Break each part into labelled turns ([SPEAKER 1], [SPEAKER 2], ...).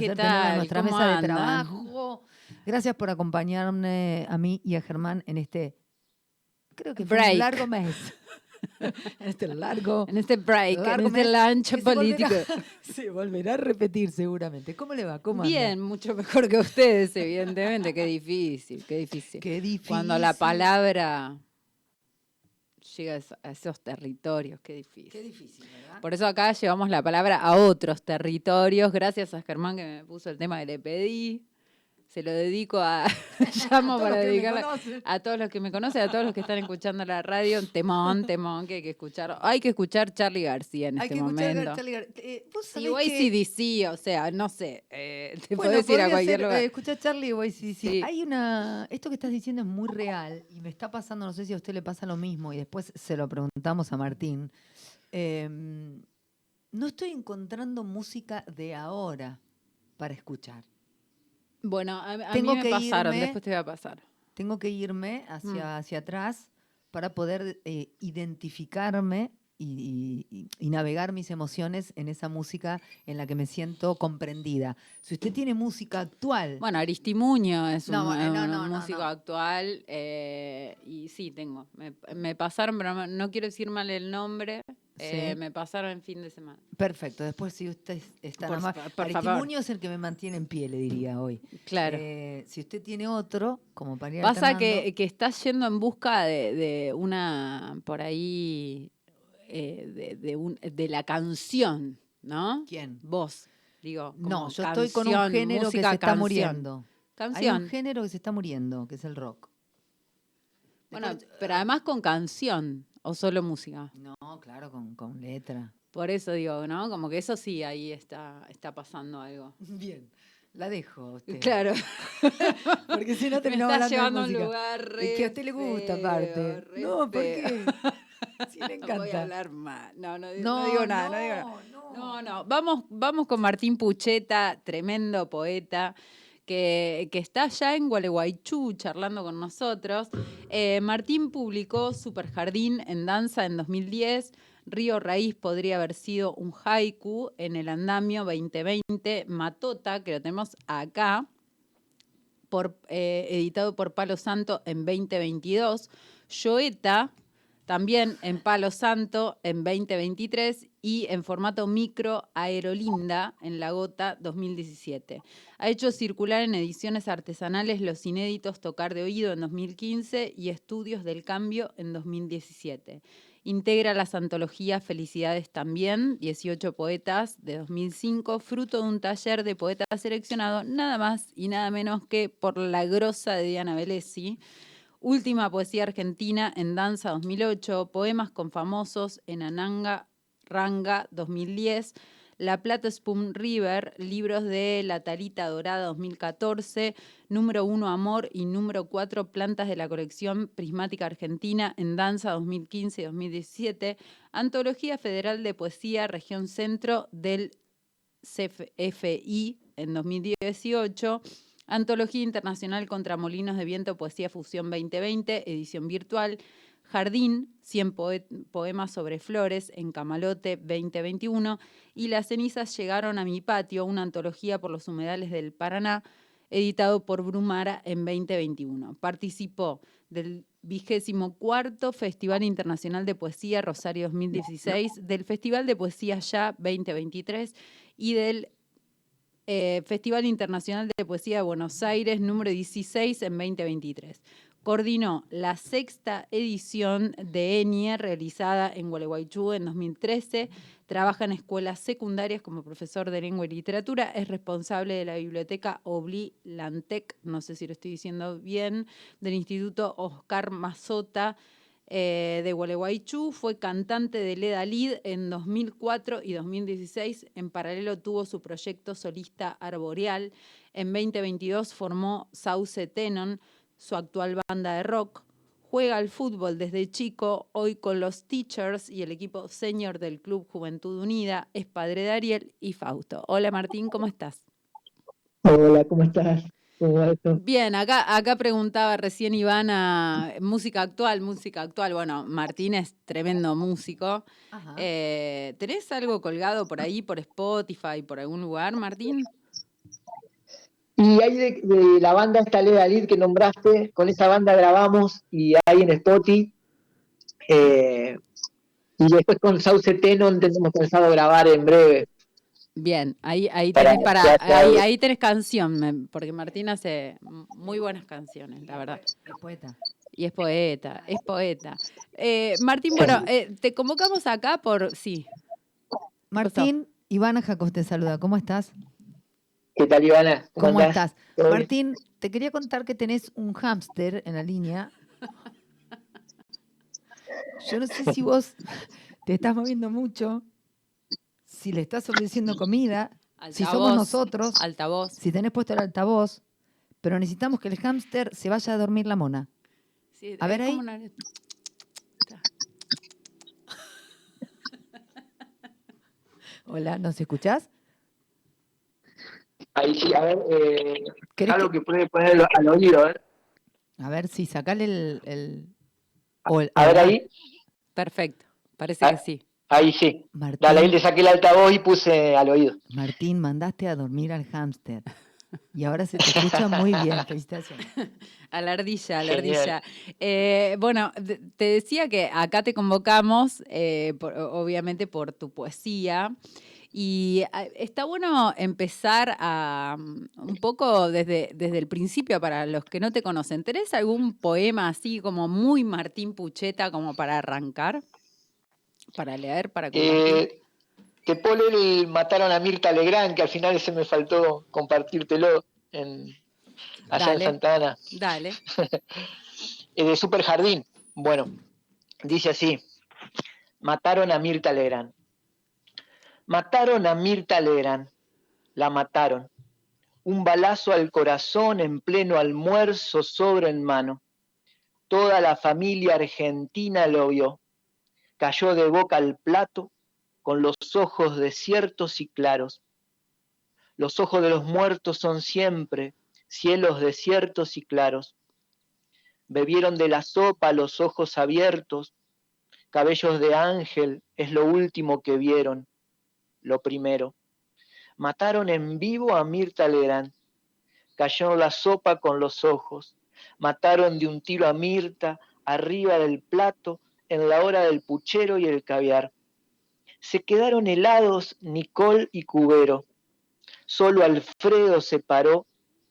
[SPEAKER 1] ¿Qué
[SPEAKER 2] en
[SPEAKER 1] tal?
[SPEAKER 2] nuestra
[SPEAKER 1] ¿Cómo
[SPEAKER 2] mesa de trabajo. Gracias por acompañarme a mí y a Germán en este, creo que fue
[SPEAKER 1] Break.
[SPEAKER 2] un largo mes. en este largo,
[SPEAKER 1] En este break, en este
[SPEAKER 2] se
[SPEAKER 1] político.
[SPEAKER 2] volverá- se volverá a repetir seguramente. ¿Cómo le va? ¿Cómo anda?
[SPEAKER 1] Bien, mucho mejor que ustedes, evidentemente. Qué difícil, qué difícil.
[SPEAKER 2] Qué difícil.
[SPEAKER 1] Cuando la palabra llega a eso- a esos territorios, qué difícil.
[SPEAKER 2] Qué difícil, ¿verdad?
[SPEAKER 1] Por eso acá llevamos la palabra a otros territorios. Gracias a Germán que me puso el tema que le pedí. Se lo dedico a. llamo para
[SPEAKER 2] que conocen.
[SPEAKER 1] a todos los que me conocen, a todos los que están escuchando la radio. Temón, temón, que hay que escuchar. Hay que escuchar Charlie García en
[SPEAKER 2] Hay
[SPEAKER 1] este
[SPEAKER 2] que escuchar a
[SPEAKER 1] momento.
[SPEAKER 2] Charlie Gar- eh, ¿vos sabés que-
[SPEAKER 1] YCDC, o sea, no sé. eh, te
[SPEAKER 2] Bueno,
[SPEAKER 1] puedes ir a cualquier
[SPEAKER 2] ser,
[SPEAKER 1] lugar.
[SPEAKER 2] eh, escuchá Charlie o.
[SPEAKER 1] Sí.
[SPEAKER 2] Hay una. Esto que estás diciendo es muy real y me está pasando, no sé si a usted le pasa lo mismo, y después se lo preguntamos a Martín. Em, no estoy encontrando música de ahora para escuchar.
[SPEAKER 1] Bueno, a, a
[SPEAKER 2] Tengo
[SPEAKER 1] mí me
[SPEAKER 2] que
[SPEAKER 1] pasaron,
[SPEAKER 2] irme-
[SPEAKER 1] después te voy a pasar.
[SPEAKER 2] Tengo que irme hacia,
[SPEAKER 1] Mm.
[SPEAKER 2] hacia atrás para poder eh, identificarme y, y- y navegar mis emociones en esa música en la que me siento comprendida. Si usted tiene música actual,
[SPEAKER 1] Bueno, Aristimuño es
[SPEAKER 2] No,
[SPEAKER 1] un,
[SPEAKER 2] no,
[SPEAKER 1] un
[SPEAKER 2] no, no,
[SPEAKER 1] músico actual eh, y sí, tengo. Me, me pasaron, pero no, quiero decir mal el nombre. eh,
[SPEAKER 2] Sí.
[SPEAKER 1] me pasaron en fin de semana.
[SPEAKER 2] Perfecto, después si usted está
[SPEAKER 1] Por
[SPEAKER 2] nomás...
[SPEAKER 1] por
[SPEAKER 2] Aristimuño es el que me mantiene en pie, le diría hoy.
[SPEAKER 1] Claro.
[SPEAKER 2] Eh, si usted tiene otro, como para ir
[SPEAKER 1] Pasa que, que estás yendo en busca de, de una, por ahí, eh, de, de un- de la canción, ¿no?
[SPEAKER 2] ¿Quién?
[SPEAKER 1] Vos, digo.
[SPEAKER 2] No, yo estoy con un género que
[SPEAKER 1] música
[SPEAKER 2] se está
[SPEAKER 1] canción.
[SPEAKER 2] muriendo. Hay
[SPEAKER 1] Canción.
[SPEAKER 2] un género que se está muriendo, que es el rock.
[SPEAKER 1] Bueno,
[SPEAKER 2] Después-
[SPEAKER 1] pero además con canción o solo música.
[SPEAKER 2] No, claro, con, con letra.
[SPEAKER 1] Por eso digo, ¿no? Como que eso sí, ahí está, está pasando algo.
[SPEAKER 2] Bien, la dejo a usted.
[SPEAKER 1] Claro.
[SPEAKER 2] Porque si no
[SPEAKER 1] Me
[SPEAKER 2] terminamos
[SPEAKER 1] está
[SPEAKER 2] hablando de
[SPEAKER 1] llevando a un lugar
[SPEAKER 2] Es que a usted le
[SPEAKER 1] re
[SPEAKER 2] gusta,
[SPEAKER 1] feo,
[SPEAKER 2] aparte.
[SPEAKER 1] re
[SPEAKER 2] No, ¿por qué? Sí, le
[SPEAKER 1] No voy a hablar más. No, no, no digo nada, no, digo nada.
[SPEAKER 2] no.
[SPEAKER 1] No, no, vamos, vamos con Martín Pucheta, tremendo poeta, que, que está allá en Gualeguaychú charlando con nosotros. Eh, Martín publicó Super Jardín en danza en 2010. Río Raíz podría haber sido un haiku en el andamio 2020. Matota, que lo tenemos acá, por, eh, editado por Palo Santo en 2022. Joeta, también en Palo Santo en 2023 y en formato micro Aerolinda en La Gota 2017. Ha hecho circular en ediciones artesanales los inéditos Tocar de Oído en 2015 y Estudios del Cambio en 2017. Integra las antologías Felicidades también, 18 poetas de 2005, fruto de un taller de poetas seleccionado nada más y nada menos que por la grosa de Diana Velesi. Última poesía argentina en Danza 2008, poemas con famosos en Ananga Ranga 2010, La Plata Spoon River, libros de La Tarita Dorada 2014, número 1 Amor y número 4 Plantas de la colección Prismática Argentina en Danza 2015 y 2017, Antología Federal de Poesía Región Centro del CFI en 2018, Antología Internacional contra Molinos de Viento Poesía Fusión 2020, edición virtual, Jardín, 100 poe- poemas sobre flores en Camalote 2021 y Las cenizas llegaron a mi patio, una antología por los humedales del Paraná, editado por Brumara en 2021. Participó del vigésimo cuarto Festival Internacional de Poesía Rosario 2016, del Festival de Poesía Ya 2023 y del eh, Festival Internacional de Poesía de Buenos Aires número 16 en 2023. Coordinó la sexta edición de ENIE realizada en Gualeguaychú en 2013. Trabaja en escuelas secundarias como profesor de lengua y literatura. Es responsable de la biblioteca Obli Lantec, no sé si lo estoy diciendo bien, del Instituto Oscar Mazota eh, de Gualeguaychú. Fue cantante de Leda Lid en 2004 y 2016. En paralelo tuvo su proyecto solista Arboreal. En 2022 formó Sauce Tenon, su actual banda de rock. Juega al fútbol desde chico, hoy con los Teachers y el equipo senior del Club Juventud Unida. Es padre de Ariel y Fausto. Hola Martín, ¿cómo estás?
[SPEAKER 3] Hola, ¿cómo estás?
[SPEAKER 1] Bien, acá, acá preguntaba recién Ivana, música actual, música actual. Bueno, Martín es tremendo músico. Eh, ¿Tenés algo colgado por ahí, por Spotify, por algún lugar, Martín?
[SPEAKER 3] Y de, de la banda esta Leda Lid que nombraste, con esa banda grabamos y hay en Spotify. eh, y después con Sauce Tenon tenemos pensado grabar en breve.
[SPEAKER 1] Bien, ahí, ahí
[SPEAKER 3] Para-
[SPEAKER 1] tenés para, ahí, ahí tenés canción, porque Martín hace muy buenas canciones, la verdad.
[SPEAKER 2] Es poeta.
[SPEAKER 1] Y es poeta, es poeta. Eh, Martín, bueno, eh, te convocamos acá por, sí,
[SPEAKER 2] Martín, Ivana Jacos te saluda. ¿Cómo estás?
[SPEAKER 3] ¿Qué tal, Ivana?
[SPEAKER 2] ¿Cómo estás?
[SPEAKER 3] ¿Todo bien?
[SPEAKER 2] Martín, te quería contar que tenés un hámster en la línea. Yo no sé si vos te estás moviendo mucho, si le estás ofreciendo comida, si somos nosotros,
[SPEAKER 1] altavoz.
[SPEAKER 2] si tenés puesto el altavoz, pero necesitamos que el hámster se vaya a dormir la mona.
[SPEAKER 1] Sí,
[SPEAKER 2] A ver ahí.
[SPEAKER 1] una-
[SPEAKER 2] Hola, ¿nos escuchás?
[SPEAKER 3] Ahí sí, a ver, eh,
[SPEAKER 2] ¿Querés
[SPEAKER 3] algo
[SPEAKER 2] que-
[SPEAKER 3] que puede ponerlo al oído, a ver.
[SPEAKER 2] A ver, sí, sacale el... el- o el-
[SPEAKER 3] A ver ahí,
[SPEAKER 1] Perfecto, parece
[SPEAKER 3] Ah.
[SPEAKER 1] que sí.
[SPEAKER 3] Ahí sí.
[SPEAKER 2] Martín,
[SPEAKER 3] Dale, ahí le saqué el altavoz y puse al oído.
[SPEAKER 2] Martín, mandaste a dormir al hámster. Y ahora se te escucha muy bien. Felicitaciones.
[SPEAKER 1] A la ardilla, a la ardilla. Eh, bueno, te decía que acá te convocamos, eh, por- obviamente por tu poesía. Y ah, está bueno empezar a mm, un poco desde, desde el principio para los que no te conocen. ¿Tenés algún poema así como muy Martín Pucheta como para arrancar? Para leer, para compartir.
[SPEAKER 3] Eh, leer el Mataron a Mirta Legrand, que al final ese me faltó compartírtelo en, allá
[SPEAKER 1] Dale.
[SPEAKER 3] en Santa Ana.
[SPEAKER 1] Dale.
[SPEAKER 3] Eh, de Super Jardín. Bueno, dice así: Mataron a Mirta Legrand. Mataron a Mirta Legrand. La mataron. Un balazo al corazón en pleno almuerzo, sobre en mano. Toda la familia argentina lo vio. Cayó de boca al plato, con los ojos desiertos y claros. Los ojos de los muertos son siempre cielos desiertos y claros bebieron de la sopa los ojos abiertos, cabellos de ángel es lo último que vieron, lo primero. Mataron en vivo a Mirta Legrand, cayó la sopa con los ojos, mataron de un tiro a Mirta arriba del plato en la hora del puchero y el caviar. Se quedaron helados Nicole y Cubero, solo Alfredo se paró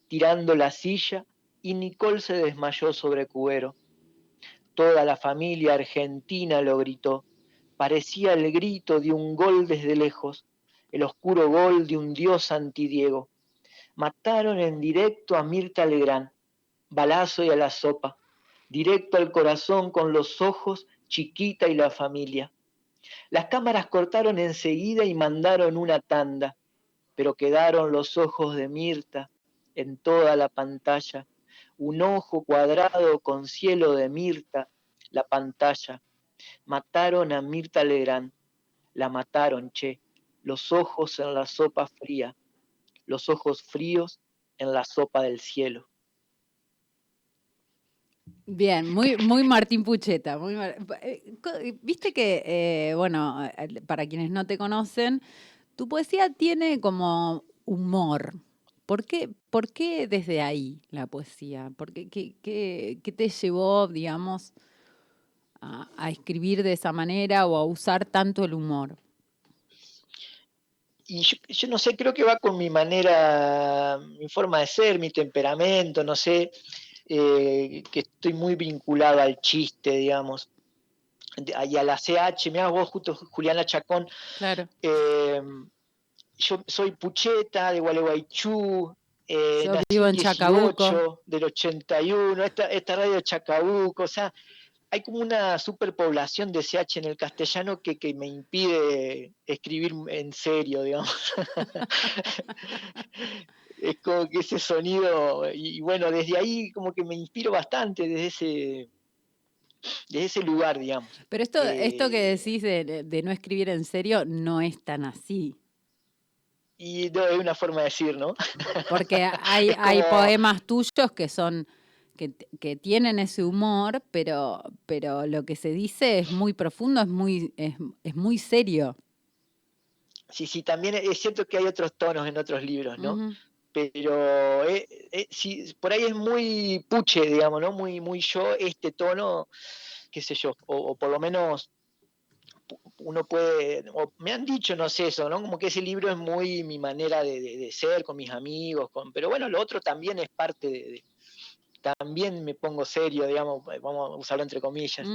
[SPEAKER 3] tirando la silla y Nicole se desmayó sobre Cubero. Toda la familia argentina lo gritó. Parecía el grito de un gol desde lejos, el oscuro gol de un dios antidiego. Mataron en directo a Mirta Legrand, balazo y a la sopa, directo al corazón con los ojos, chiquita y la familia. Las cámaras cortaron enseguida y mandaron una tanda, pero quedaron los ojos de Mirta en toda la pantalla un ojo cuadrado con cielo de Mirta, la pantalla. Mataron a Mirta Legrand, la mataron, che, los ojos en la sopa fría, los ojos fríos en la sopa del cielo.
[SPEAKER 1] Bien, muy, muy Martín Pucheta. Muy eh, Viste que, eh, bueno, eh, para quienes no te conocen, tu poesía tiene como humor. ¿Por qué, por qué desde ahí la poesía? ¿Por qué, qué, te llevó, digamos, a, escribir de esa manera o a usar tanto el humor?
[SPEAKER 3] Y yo no sé, creo que va con mi manera, mi forma de ser, mi temperamento, no sé, eh, que estoy muy vinculado al chiste, digamos, y a la CH, mira vos justo Juliana Chacón,
[SPEAKER 1] Claro.
[SPEAKER 3] Eh, yo soy Pucheta de Gualeguaychú. eh,
[SPEAKER 1] Yo vivo en
[SPEAKER 3] 18
[SPEAKER 1] Chacabuco.
[SPEAKER 3] Del 81, esta, esta radio de Chacabuco. O sea, hay como una superpoblación de CH en el castellano que, que me impide escribir en serio, digamos. es como que ese sonido, y, y bueno, desde ahí como que me inspiro bastante, desde ese, desde ese lugar, digamos.
[SPEAKER 1] Pero esto, esto que
[SPEAKER 3] Eh,
[SPEAKER 1] decís de, de- no escribir en serio no es tan así.
[SPEAKER 3] Y no, es una forma de decir, ¿no?
[SPEAKER 1] Porque hay, hay poemas tuyos que son, que, que tienen ese humor, pero, pero lo que se dice es muy profundo, es muy, es, es muy serio.
[SPEAKER 3] Sí, sí, también es cierto que hay otros tonos en otros libros, ¿no? Pero eh, eh, si, por ahí es muy puche, digamos, ¿no? Muy, muy yo, este tono, qué sé yo, o, por lo menos uno puede, o me han dicho, no sé eso, ¿no? Como que ese libro es muy mi manera de, ser con mis amigos, con, pero bueno, lo otro también es parte de, también me pongo serio, digamos, vamos a usarlo entre comillas.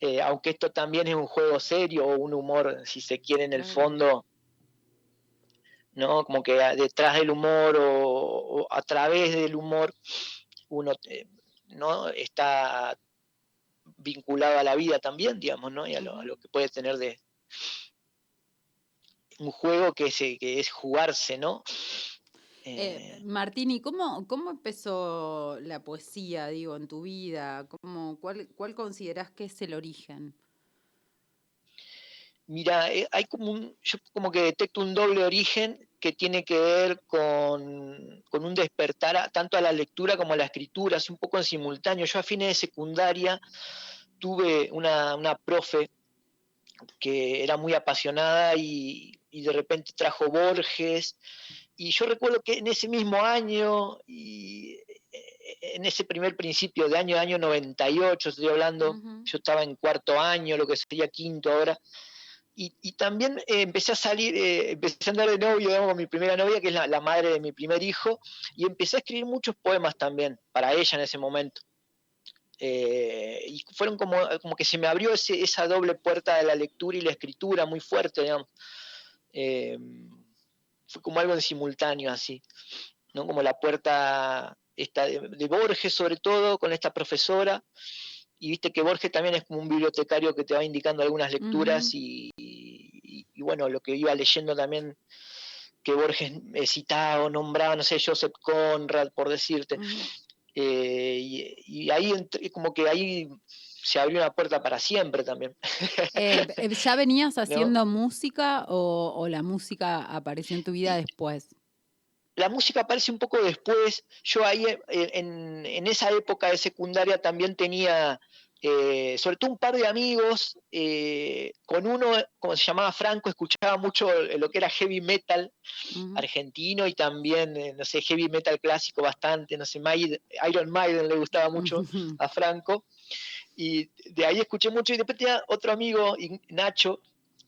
[SPEAKER 3] Eh, aunque esto también es un juego serio o un humor, si se quiere, en el fondo, ¿no? Como que detrás del humor o, a través del humor uno eh, ¿no? está vinculado a la vida también, digamos, ¿no? Y a lo, que puede tener de un juego que es, que es jugarse, ¿no?
[SPEAKER 1] Eh, eh Martini, ¿cómo, ¿cómo empezó la poesía, digo, en tu vida? ¿Cómo, cuál, ¿Cuál consideras que es el origen?
[SPEAKER 3] Mira, eh, hay como un, yo como que detecto un doble origen que tiene que ver con, un despertar tanto a la lectura como a la escritura, así un poco en simultáneo. Yo a fines de secundaria tuve una, profe que era muy apasionada y, de repente trajo Borges. Y yo recuerdo que en ese mismo año, y eh, en ese primer principio de año, año 98, estoy hablando, yo estaba en cuarto año, lo que sería quinto ahora, y, también eh, empecé a salir, eh, empecé a andar de novio con mi primera novia, que es la, madre de mi primer hijo, y empecé a escribir muchos poemas también para ella en ese momento. Eh, y fueron como, como que se me abrió esa doble puerta de la lectura y la escritura muy fuerte, digamos. fue como algo en simultáneo así, ¿no? Como la puerta esta de Borges sobre todo, con esta profesora, y viste que Borges también es como un bibliotecario que te va indicando algunas lecturas y, bueno, lo que iba leyendo también que Borges citaba o nombraba, no sé, Joseph Conrad, por decirte. Eh, y, ahí como que ahí se abrió una puerta para siempre también.
[SPEAKER 1] Eh, eh, ¿Ya venías haciendo música o, la música apareció en tu vida después?
[SPEAKER 3] La música aparece un poco después. Yo ahí en, en esa época de secundaria también tenía eh, sobre todo un par de amigos, eh, con uno, como se llamaba Franco, escuchaba mucho lo que era heavy metal argentino y también, eh, no sé, heavy metal clásico bastante, no sé, Iron Maiden le gustaba mucho a Franco. Y de ahí escuché mucho y después tenía otro amigo, Nacho,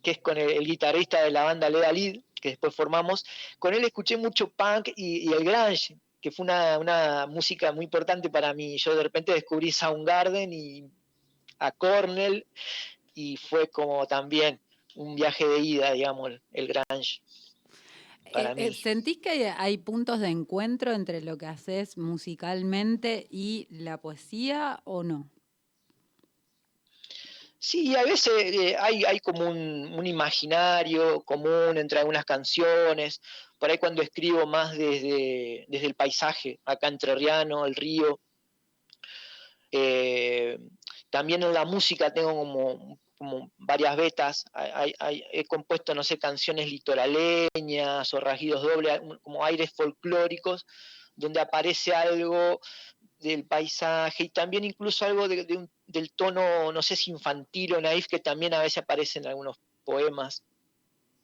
[SPEAKER 3] que es con el, guitarrista de la banda Leda Lid, que después formamos, con él escuché mucho punk y, y el grunge, que fue una, una, música muy importante para mí. Yo de repente descubrí Soundgarden y a Cornell y fue como también un viaje de ida, digamos, el Grange.
[SPEAKER 1] Para eh, eh, ¿Sentís que hay puntos de encuentro entre lo que haces musicalmente y la poesía o no?
[SPEAKER 3] Sí, a veces eh, hay, hay, como un, un, imaginario común entre algunas canciones. Por ahí cuando escribo más desde, desde el paisaje, acá entre Riano, el río, eh, también en la música tengo como, como varias vetas. he compuesto, no sé, canciones litoraleñas o rajidos dobles, como aires folclóricos, donde aparece algo del paisaje y también incluso algo del tono, no sé si infantil o naif, que también a veces aparece en algunos poemas.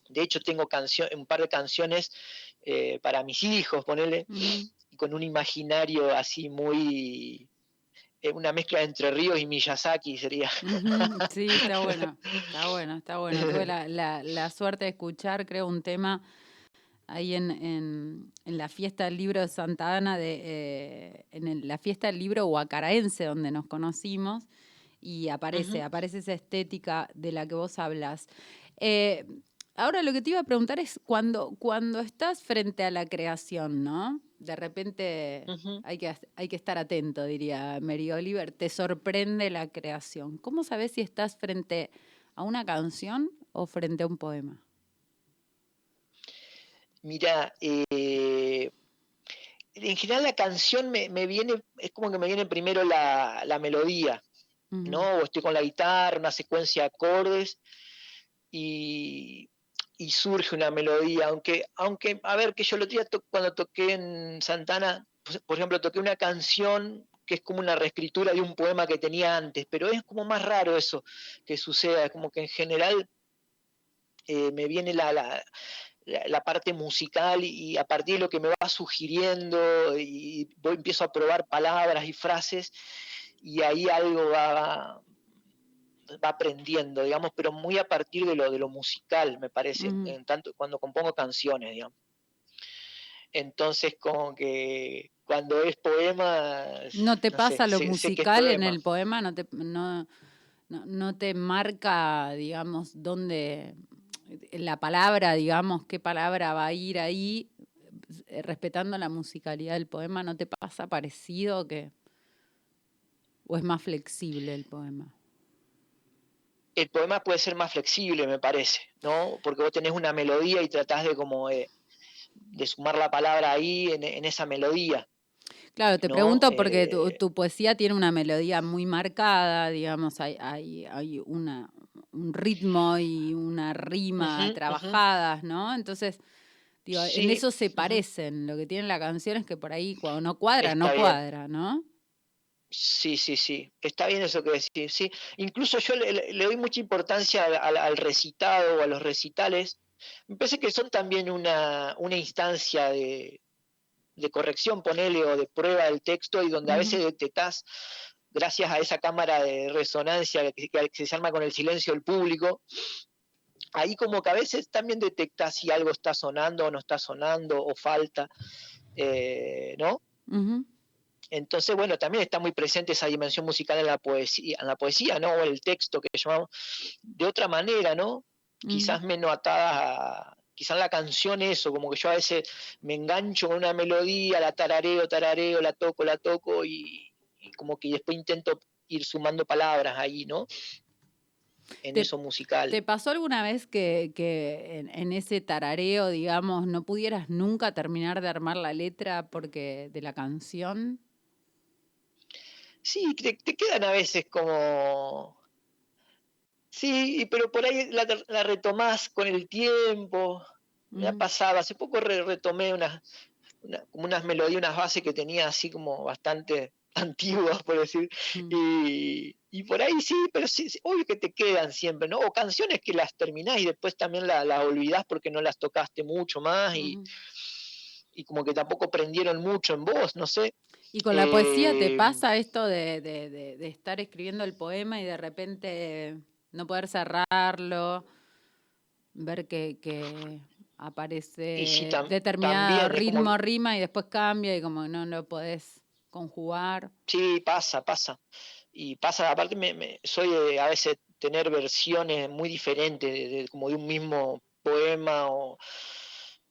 [SPEAKER 3] De hecho, tengo un par de canciones eh, para mis hijos, ponele, con un imaginario así muy, una mezcla entre Ríos y Miyazaki sería.
[SPEAKER 1] Sí, está bueno, está bueno, está bueno. Tuve la, suerte de escuchar, creo, un tema ahí en, la fiesta del libro de Santa Ana, de, eh, en la fiesta del libro huacaraense donde nos conocimos, y aparece, aparece esa estética de la que vos hablas. Eh, ahora lo que te iba a preguntar es cuando, cuando estás frente a la creación, ¿no? de repente hay, que, hay que estar atento, diría Mary Oliver, te sorprende la creación. ¿Cómo sabes si estás frente a una canción o frente a un poema?
[SPEAKER 3] Mira, eh, en general la canción me, viene, es como que me viene primero la, melodía, ¿no? O estoy con la guitarra, una secuencia de acordes, y, y surge una melodía, aunque, aunque a ver, que yo lo día cuando toqué en Santana, pues, por ejemplo, toqué una canción que es como una reescritura de un poema que tenía antes, pero es como más raro eso que suceda, como que en general eh, me viene la, la, parte musical y, a partir de lo que me va sugiriendo y voy, empiezo a probar palabras y frases y ahí algo va, va aprendiendo, digamos, pero muy a partir de lo, de lo musical, me parece, en tanto cuando compongo canciones, digamos. Entonces, como que cuando es poema...
[SPEAKER 1] ¿No te pasa lo musical en el poema? ¿No te, no, no, te marca, digamos, dónde la palabra, digamos, qué palabra va a ir ahí, eh, respetando la musicalidad del poema? ¿No te pasa parecido que... ¿O es más flexible el poema?
[SPEAKER 3] El poema puede ser más flexible, me parece, ¿no? Porque vos tenés una melodía y tratás de como de, sumar la palabra ahí en, esa melodía.
[SPEAKER 1] Claro, te pregunto porque eh, tu, poesía tiene una melodía muy marcada, digamos, hay, hay, una, un ritmo y una rima trabajadas, ¿no? Entonces, digo, en eso se parecen. Lo que tiene la canción es que por ahí cuando no cuadra, no cuadra, ¿no?
[SPEAKER 3] Sí, sí, sí. Está bien eso que decís, sí. Incluso yo le, doy mucha importancia al, recitado o a los recitales. Me parece que son también una, una instancia de, corrección, ponele, o de prueba del texto, y donde a veces detectás, gracias a esa cámara de resonancia que, se arma con el silencio del público, ahí como que a veces también detectás si algo está sonando o no está sonando, o falta, eh, ¿no? Entonces, bueno, también está muy presente esa dimensión musical en la poesía, en la poesía, ¿no? O el texto que llamamos de otra manera, ¿no? Quizás menos atada a, quizás la canción eso, como que yo a veces me engancho con una melodía, la tarareo, tarareo, la toco, la toco y, como que después intento ir sumando palabras ahí, ¿no? En eso musical.
[SPEAKER 1] ¿Te pasó alguna vez que, en, en, ese tarareo, digamos, no pudieras nunca terminar de armar la letra porque de la canción?
[SPEAKER 3] Sí, te, quedan a veces como... Sí, pero por ahí la, la retomás con el tiempo. Me ha mm. pasado, hace poco retomé unas, como unas melodías, unas bases que tenía así como bastante antiguas, por decir. Mm. Y, por ahí sí, pero sí, obvio que te quedan siempre, ¿no? O canciones que las terminás y después también las la olvidás porque no las tocaste mucho más y, y como que tampoco prendieron mucho en vos, no sé.
[SPEAKER 1] ¿Y con la poesía te eh, pasa esto de, estar escribiendo el poema y de repente no poder cerrarlo, ver que, aparece determinado ritmo, rima y después cambia y como no lo podés conjugar?
[SPEAKER 3] Sí, pasa, pasa. Y pasa, aparte me, soy a veces tener versiones muy diferentes de, como de un mismo poema o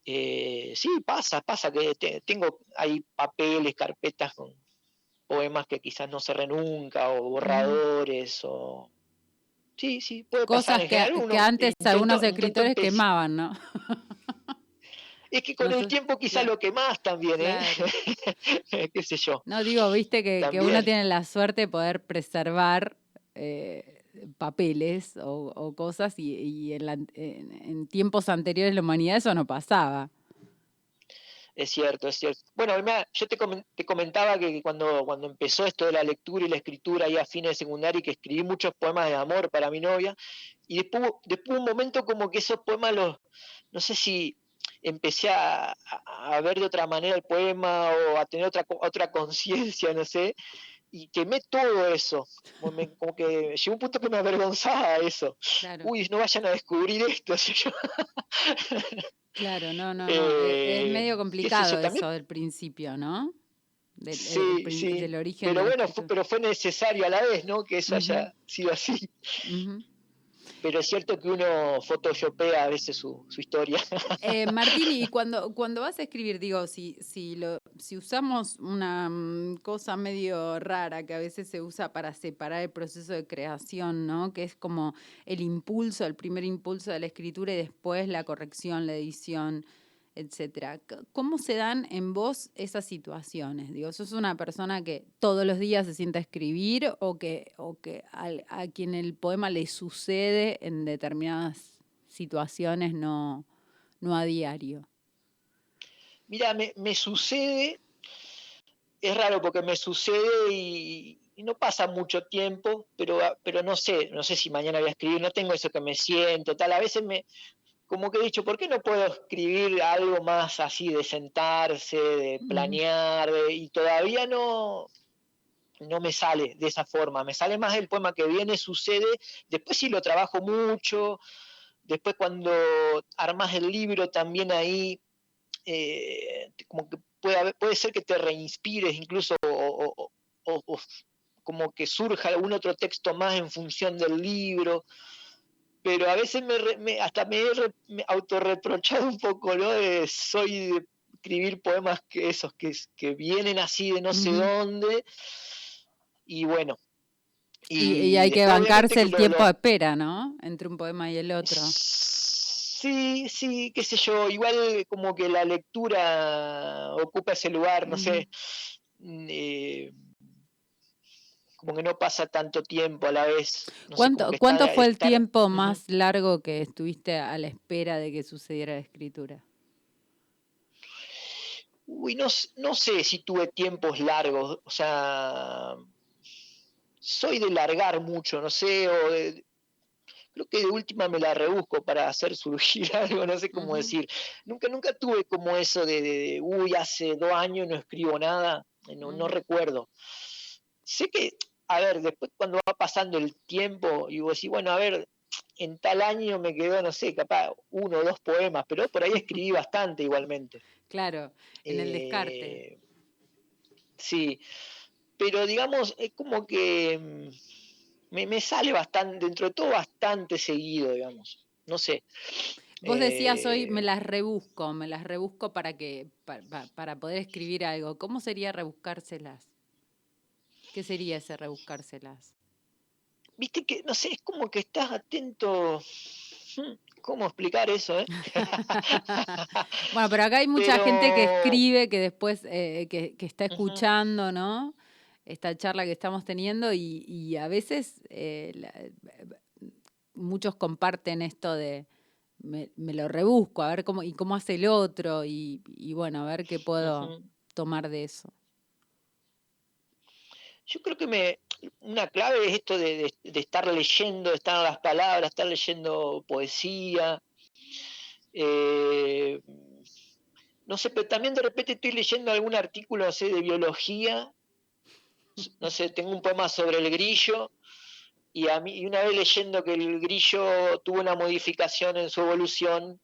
[SPEAKER 3] eh, sí, pasa, pasa que tengo hay papeles, carpetas con poemas que quizás no cerré nunca, o borradores, o... Sí, sí, puede
[SPEAKER 1] Cosas
[SPEAKER 3] que,
[SPEAKER 1] que antes algunos escritores quemaban, ¿no?
[SPEAKER 3] Es que con el tiempo quizás lo quemás también, ¿eh? qué sé yo.
[SPEAKER 1] No, digo, viste que, uno tiene la suerte de poder preservar eh, papeles o, cosas y, en, tiempos anteriores de la humanidad eso no pasaba.
[SPEAKER 3] Es cierto, es cierto. Bueno, yo te, comentaba que cuando, cuando empezó esto de la lectura y la escritura ya a fines de secundaria y que escribí muchos poemas de amor para mi novia y después, después un momento como que esos poemas los, no sé si empecé a, a, ver de otra manera el poema o a tener otra, otra conciencia, no sé, y quemé todo eso. Como, que llegó un punto que me avergonzaba eso. Uy, no vayan a descubrir esto.
[SPEAKER 1] claro, no, no, es, medio eh, complicado eso, del principio, ¿no?
[SPEAKER 3] sí, sí. del origen. Pero bueno, fue, pero fue necesario a la vez, ¿no? Que eso haya sido así pero es cierto que uno photoshopea a veces su, historia.
[SPEAKER 1] Eh, Martín, y cuando, cuando vas a escribir, digo, si, si, lo, si usamos una mm, cosa medio rara que a veces se usa para separar el proceso de creación, ¿no? Que es como el impulso, el primer impulso de la escritura y después la corrección, la edición etcétera. ¿Cómo se dan en vos esas situaciones? Digo, ¿sos una persona que todos los días se sienta a escribir o que, o que a, quien el poema le sucede en determinadas situaciones, no, no a diario?
[SPEAKER 3] Mira, me, sucede, es raro porque me sucede y, no pasa mucho tiempo, pero, pero no sé, no sé si mañana voy a escribir, no tengo eso que me siento, tal, a veces me, como que he dicho, ¿por qué no puedo escribir algo más así de sentarse, de planear? y todavía no, no me sale de esa forma, me sale más el poema que viene, sucede, después sí lo trabajo mucho, después cuando armas el libro también ahí, eh, como que puede, puede ser que te reinspires incluso o, como que surja algún otro texto más en función del libro, pero a veces me, hasta me he autorreprochado un poco, ¿no? soy de escribir poemas que esos que, que vienen así de no sé dónde, y bueno.
[SPEAKER 1] Y, hay que bancarse el tiempo de espera, ¿no? Entre un poema y el otro.
[SPEAKER 3] Sí, sí, qué sé yo, igual como que la lectura ocupa ese lugar, no sé. Mm, eh, como que no pasa tanto tiempo a la vez.
[SPEAKER 1] ¿Cuánto, ¿cuánto fue el tiempo más largo que estuviste a la espera de que sucediera la escritura?
[SPEAKER 3] Uy, no, no sé si tuve tiempos largos, o sea, soy de largar mucho, no sé, o creo que de última me la rebusco para hacer surgir algo, no sé cómo decir. Nunca, nunca tuve como eso de, uy, hace dos años no escribo nada, no, no recuerdo. Sé que a ver, después cuando va pasando el tiempo y vos decís, bueno, a ver, en tal año me quedó, no sé, capaz uno o dos poemas, pero por ahí escribí bastante igualmente.
[SPEAKER 1] Claro, en el descarte.
[SPEAKER 3] Eh, sí, pero digamos, es como que me, sale bastante, dentro de todo bastante seguido, digamos. No sé.
[SPEAKER 1] Vos decías hoy, me eh, las rebusco, me las rebusco para que, para poder escribir algo. ¿Cómo sería rebuscárselas? ¿Qué sería ese rebuscárselas?
[SPEAKER 3] Viste que, no sé, es como que estás atento. Hmm, ¿Cómo explicar eso? Eh?
[SPEAKER 1] bueno, pero acá hay mucha gente que escribe, que después, eh, que, está escuchando, ¿no? Esta charla que estamos teniendo y, a veces eh, muchos comparten esto de me, lo rebusco, a ver cómo, y cómo hace el otro, y, bueno, a ver qué puedo tomar de eso.
[SPEAKER 3] Yo creo que me, una clave es esto de, estar leyendo, de estar las palabras, estar leyendo poesía. Eh, no sé, pero también de repente estoy leyendo algún artículo de biología. No sé, tengo un poema sobre el grillo y, a mí, y una vez leyendo que el grillo tuvo una modificación en su evolución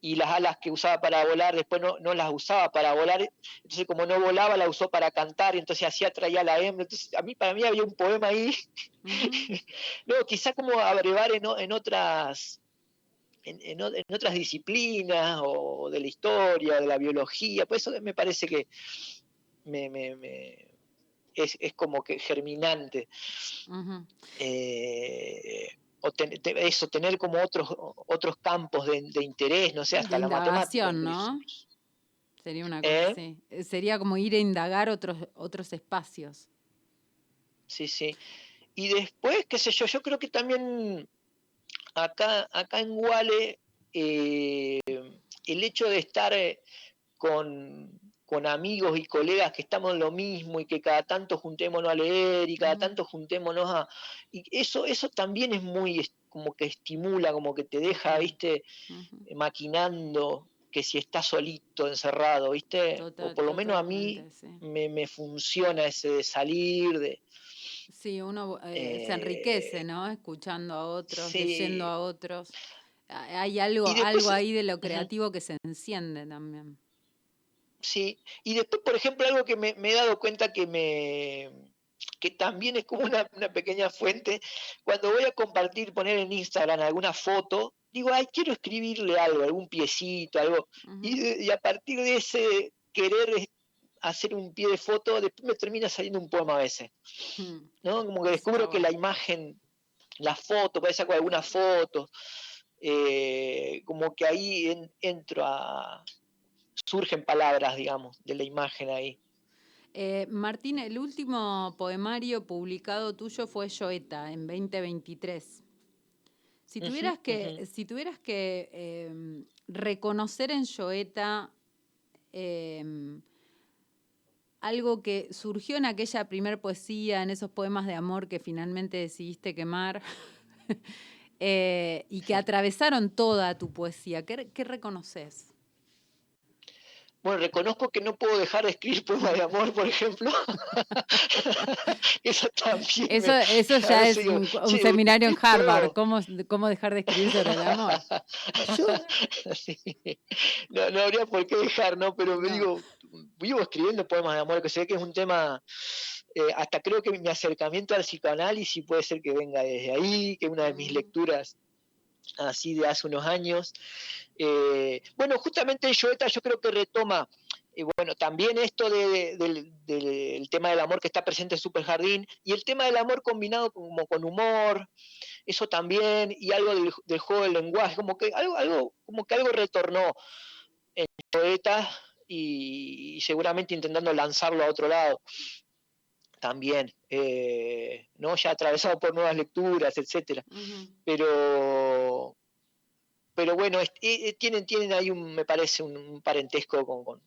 [SPEAKER 3] y las alas que usaba para volar después no, no, las usaba para volar, entonces como no volaba la usó para cantar y entonces así atraía la hembra, entonces a mí para mí había un poema ahí, luego quizá como abrevar en, en otras en, en, otras disciplinas o de la historia, de la biología, pues eso me parece que me, me, me es, es, como que germinante o eso, tener como otros, otros campos de, interés, no sé, hasta la matemática.
[SPEAKER 1] ¿no? Sería una cosa ¿Eh? Eh, Sería como ir a indagar otros, otros espacios.
[SPEAKER 3] Sí, sí. Y después, qué sé yo, yo creo que también acá, acá en Guale, eh, el hecho de estar con, con amigos y colegas que estamos en lo mismo y que cada tanto juntémonos a leer y cada tanto juntémonos a... Y eso, eso también es muy, como que estimula, como que te deja, viste, maquinando que si estás solito, encerrado, viste, o por lo menos a mí me, funciona ese de salir, de...
[SPEAKER 1] Sí, uno eh, se enriquece, eh, ¿no? Escuchando a otros, leyendo a otros. Hay algo, algo ahí de lo creativo que se enciende también.
[SPEAKER 3] Sí, y después, por ejemplo, algo que me, he dado cuenta que me que también es como una, pequeña fuente, cuando voy a compartir, poner en Instagram alguna foto, digo, ay, quiero escribirle algo, algún piecito, algo, y, a partir de ese querer hacer un pie de foto, después me termina saliendo un poema a veces, ¿no? Como que descubro que la imagen, la foto, puede sacar alguna foto, eh, como que ahí entro a, surgen palabras, digamos, de la imagen ahí.
[SPEAKER 1] Eh, Martín, el último poemario publicado tuyo fue Joeta en 2023. Si tuvieras que, si tuvieras que reconocer en Joeta em, algo que surgió en aquella primer poesía, en esos poemas de amor que finalmente decidiste quemar, eh, y que atravesaron toda tu poesía. ¿Qué, qué reconoces?
[SPEAKER 3] Bueno, reconozco que no puedo dejar de escribir poemas de amor, por ejemplo. eso también.
[SPEAKER 1] Eso, eso ya es un, seminario en Harvard. ¿Cómo, ¿Cómo, dejar de escribir sobre el amor?
[SPEAKER 3] no, no, habría por qué dejar, ¿no? Pero me digo, vivo escribiendo poemas de amor, que sé que es un tema. Eh, hasta creo que mi acercamiento al psicoanálisis puede ser que venga desde ahí, que una de mis mm. lecturas así de hace unos años. Eh, bueno, justamente Joeta yo creo que retoma, eh, bueno, también esto del tema del amor que está presente en Super Jardín y el tema del amor combinado como con humor, eso también, y algo del, juego del lenguaje, como que algo, algo, como que algo retornó en Joeta y, seguramente intentando lanzarlo a otro lado también, eh, ¿no? ya atravesado por nuevas lecturas, etcétera. Pero pero bueno, eh, tienen, tienen ahí, un, me parece, un, parentesco con,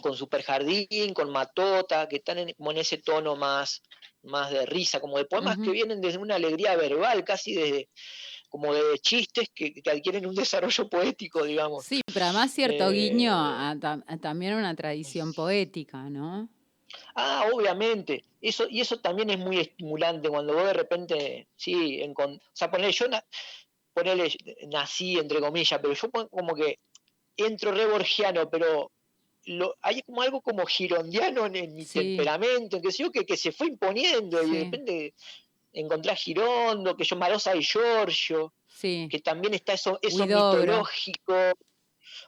[SPEAKER 3] con, Super Jardín, con Matota, que están en, como en ese tono más, más de risa, como de poemas que vienen desde una alegría verbal, casi desde como de chistes que, adquieren un desarrollo poético, digamos.
[SPEAKER 1] Sí, pero además cierto guiño eh, a, también una tradición poética, ¿no?
[SPEAKER 3] Ah, obviamente. Eso, y eso también es muy estimulante cuando vos de repente, sí, en, o sea, poner, yo ponele, nací entre comillas, pero yo como que entro re borgiano, pero lo, hay como algo como girondiano en, mi temperamento, que, que, que se fue imponiendo y de repente encontré a Girondo, que yo Marosa y Giorgio, que también está eso, eso mitológico,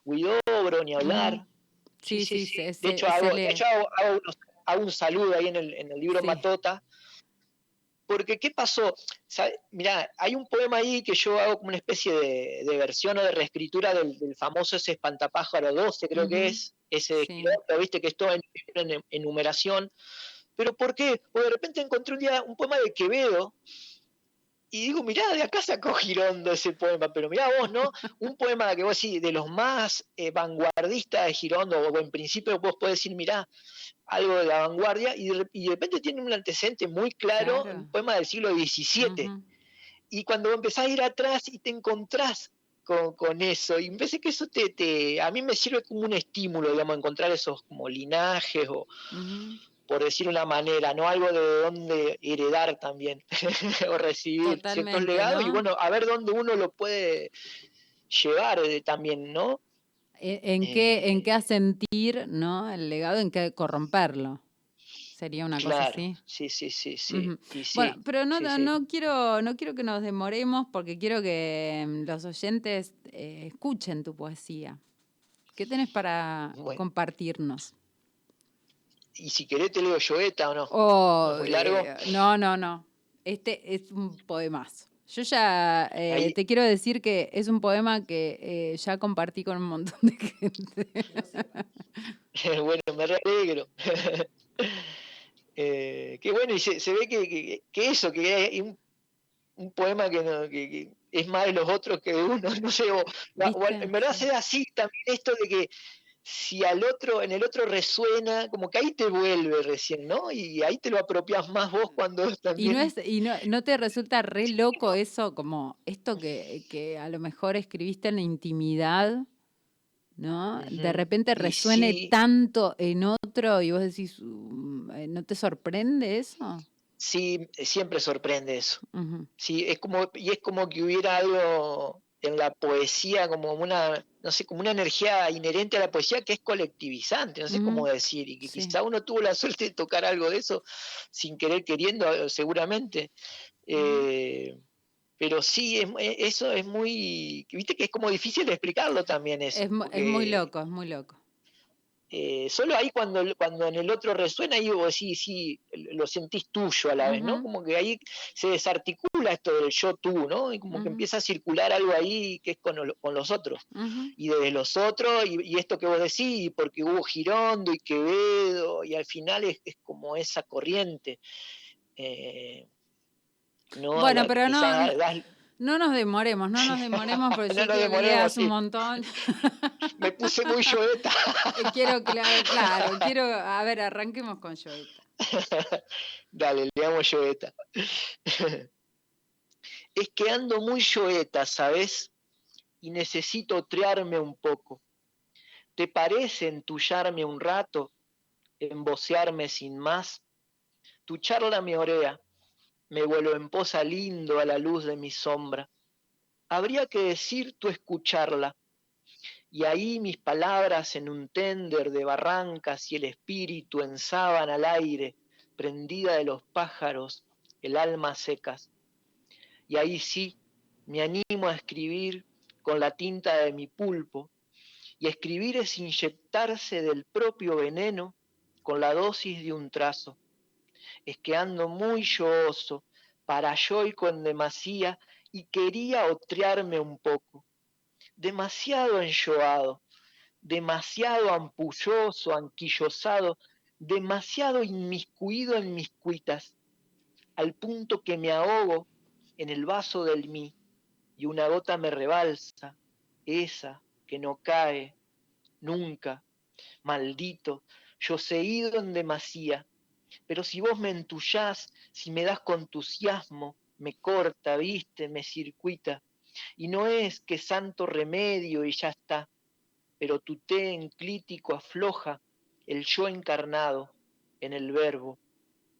[SPEAKER 3] Huidobro, ni hablar.
[SPEAKER 1] Sí, sí, sí.
[SPEAKER 3] de, hecho, hago, hago, un saludo ahí en el, en el libro Matota, porque, ¿qué pasó? Mirá, hay un poema ahí que yo hago como una especie de, versión o de reescritura del, famoso ese espantapájaro 12, creo que es, ese de viste que es todo en, enumeración. ¿Pero por qué? Porque de repente encontré un día un poema de Quevedo, y digo, mirá, de acá sacó Girondo ese poema, pero mirá vos, ¿no? Un poema que vos decís, de los más eh, vanguardistas de Girondo, o en principio vos podés decir, mirá, algo de la vanguardia y de, repente tiene un antecedente muy claro, un poema del siglo XVII. Y cuando empezás a ir atrás y te encontrás con, eso, y me parece que eso te, te, a mí me sirve como un estímulo, digamos, encontrar esos como linajes o, por decir una manera, ¿no? Algo de dónde heredar también, o recibir ciertos legados, y bueno, a ver dónde uno lo puede llevar eh, también, ¿no?
[SPEAKER 1] ¿E-, ¿En, qué, ¿En qué asentir ¿no? el legado, en qué corromperlo? Sería una cosa así.
[SPEAKER 3] Sí, sí, sí, sí.
[SPEAKER 1] bueno, pero no, no, quiero, no quiero que nos demoremos porque quiero que mm, los oyentes eh, escuchen tu poesía. ¿Qué tenés para compartirnos?
[SPEAKER 3] Y si querés te leo Joeta o no.
[SPEAKER 1] Oh, ¿Muy largo? Eh, no, no, no. Este es un poemazo. Yo ya eh, te quiero decir que es un poema que eh, ya compartí con un montón de gente.
[SPEAKER 3] bueno, me alegro. eh, qué bueno, y se, ve que, que, eso, que hay un, un poema que, no, que, es más de los otros que de uno, no sé, o, en verdad se da así también esto de que si al otro, en el otro resuena, como que ahí te vuelve recién, ¿no? Y ahí te lo apropias más vos cuando también...
[SPEAKER 1] Y no, es, y no, te resulta re loco eso, como esto que, que, a lo mejor escribiste en la intimidad, ¿no? De repente resuene tanto en otro y vos decís, mm, eh, ¿no te sorprende eso?
[SPEAKER 3] Sí, siempre sorprende eso. Sí, es como, y es como que hubiera algo en la poesía como una, no sé, como una energía inherente a la poesía que es colectivizante, no sé cómo decir, y que quizá uno tuvo la suerte de tocar algo de eso sin querer queriendo, eh, seguramente. Eh, pero sí, es, eso es muy, viste que es como difícil de explicarlo también eso.
[SPEAKER 1] Es, es muy loco, es muy loco.
[SPEAKER 3] Eh, solo ahí cuando, cuando en el otro resuena, y vos sí, sí, lo sentís tuyo a la vez, ¿no? Como que ahí se desarticula esto del yo tú, ¿no? Y como que empieza a circular algo ahí que es con, con los otros. Y desde los otros, y, esto que vos decís, porque hubo Girondo y Quevedo, y al final es, como esa corriente. Eh,
[SPEAKER 1] bueno, pero no... No nos demoremos, no nos demoremos porque yo quiero que un montón.
[SPEAKER 3] Me puse muy yoeta.
[SPEAKER 1] quiero, claro, claro, quiero, a ver, arranquemos con yoeta.
[SPEAKER 3] Dale, leamos yoeta. Es que ando muy yoeta, ¿sabes? Y necesito triarme un poco. ¿Te parece entullarme un rato? Embocearme sin más. Tu charla me orea, me vuelo en posa lindo a la luz de mi sombra. Habría que decir tú escucharla, y ahí mis palabras en un tender de barrancas y el espíritu en al aire, prendida de los pájaros, el alma secas. Y ahí sí, me animo a escribir con la tinta de mi pulpo, y escribir es inyectarse del propio veneno con la dosis de un trazo. Es que ando muy yoso, para yo y con demasía, y quería otrearme un poco. Demasiado enjoado, demasiado ampulloso, anquillosado, demasiado inmiscuido en mis cuitas, al punto que me ahogo en el vaso del mí y una gota me rebalsa, esa que no cae nunca, maldito, yo ido en demasía, pero si vos me entullás, si me das con entusiasmo, me corta, viste, me circuita, y no es que santo remedio y ya está, pero tu té enclítico afloja el yo encarnado en el verbo,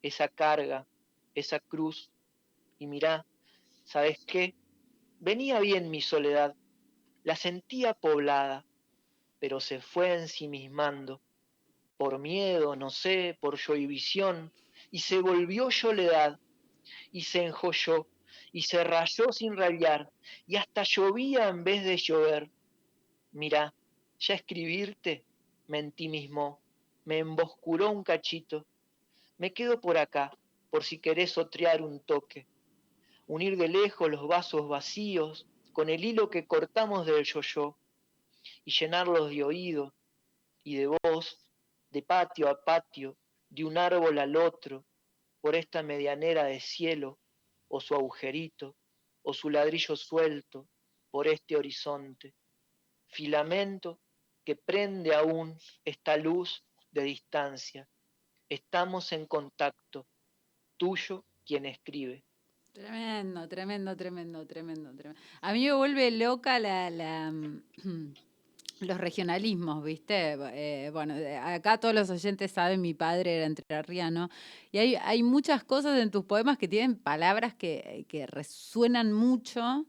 [SPEAKER 3] esa carga, esa cruz. Y mirá, ¿sabes qué? Venía bien mi soledad, la sentía poblada, pero se fue ensimismando, por miedo, no sé, por yo y visión, y se volvió soledad, y se enjolló, y se rayó sin rayar, y hasta llovía en vez de llover. Mira, ya escribirte me entimismó, me emboscuró un cachito. Me quedo por acá, por si querés otrear un toque. Unir de lejos los vasos vacíos con el hilo que cortamos del yo-yo y llenarlos de oído y de voz, de patio a patio, de un árbol al otro, por esta medianera de cielo o su agujerito, o su ladrillo suelto por este horizonte, filamento que prende aún esta luz de distancia. Estamos en contacto, tuyo quien escribe.
[SPEAKER 1] Tremendo, tremendo, tremendo, tremendo, tremendo. A mí me vuelve loca la, la los regionalismos, ¿viste? Eh, bueno, acá todos los oyentes saben, mi padre era entrerriano, y hay, muchas cosas en tus poemas que tienen palabras que, resuenan mucho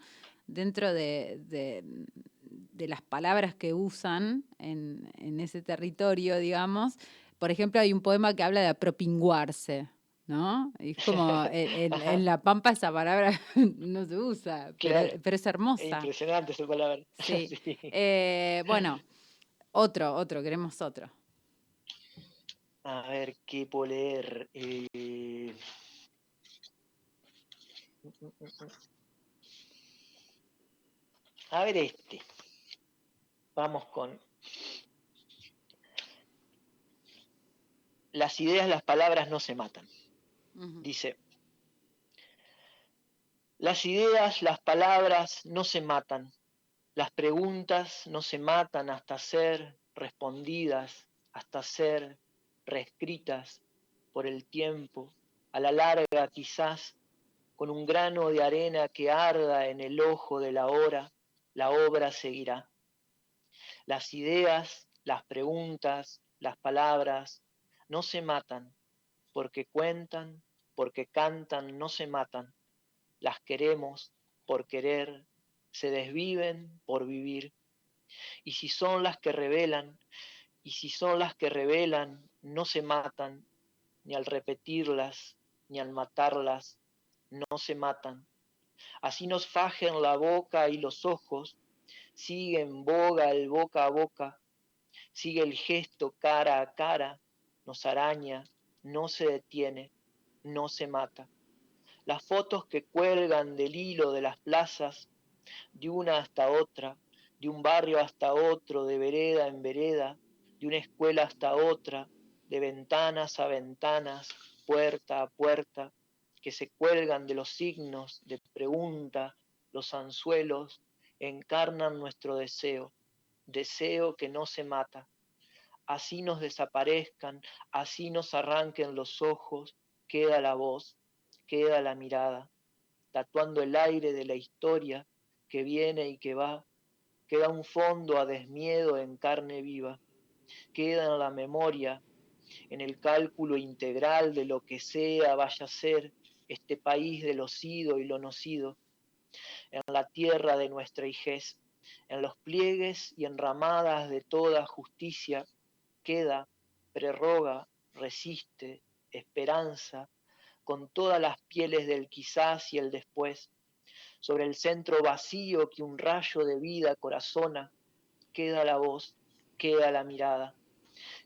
[SPEAKER 1] dentro de, de, las palabras que usan en, en, ese territorio, digamos. Por ejemplo, hay un poema que habla de apropinguarse, ¿no? es como en, La Pampa esa palabra no se usa, pero, es hermosa.
[SPEAKER 3] impresionante esa palabra.
[SPEAKER 1] Sí. Eh, bueno, otro, otro, queremos otro.
[SPEAKER 3] A ver, ¿qué puedo leer? Eh, a ver este. Vamos con... Las ideas, las palabras no se matan. Dice, las ideas, las palabras no se matan, las preguntas no se matan hasta ser respondidas, hasta ser reescritas por el tiempo, a la larga quizás, con un grano de arena que arda en el ojo de la hora, la obra seguirá. Las ideas, las preguntas, las palabras no se matan, porque cuentan, porque cantan, no se matan, las queremos por querer, se desviven por vivir. Y si son las que revelan, y si son las que revelan, no se matan, ni al repetirlas, ni al matarlas, no se matan. Así nos fajen la boca y los ojos, sigue en boga el boca a boca, sigue el gesto cara a cara, nos araña, no se detiene, no se mata. Las fotos que cuelgan del hilo de las plazas, de una hasta otra, de un barrio hasta otro, de vereda en vereda, de una escuela hasta otra, de ventanas a ventanas, puerta a puerta, que se cuelgan de los signos de pregunta, los anzuelos, encarnan nuestro deseo, deseo que no se mata, así nos desaparezcan, así nos arranquen los ojos, queda la voz, queda la mirada. tatuando el aire de la historia que viene y que va, queda un fondo a desmiedo en carne viva, queda en la memoria, en el cálculo integral de lo que sea vaya a ser este país de lo sido y lo no sido, en la tierra de nuestra hijez, en los pliegues y enramadas de toda justicia, queda, prerroga, resiste, esperanza, con todas las pieles del quizás y el después, sobre el centro vacío que un rayo de vida corazona, queda la voz, queda la mirada,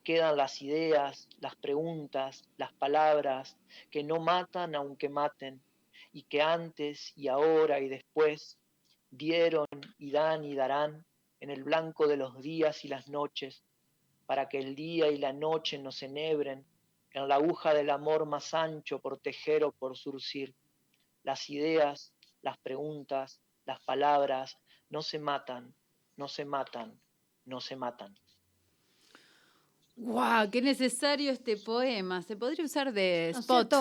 [SPEAKER 3] quedan las ideas, las preguntas, las palabras que no matan aunque maten, y que antes y ahora y después dieron y dan y darán en el blanco de los días y las noches, para que el día y la noche nos enhebren en la aguja del amor más ancho por tejer o por surcir. Las ideas, las preguntas, las palabras no se matan, no se matan, no se matan.
[SPEAKER 1] ¡Guau! ¡Qué necesario este poema! Se podría usar de spot.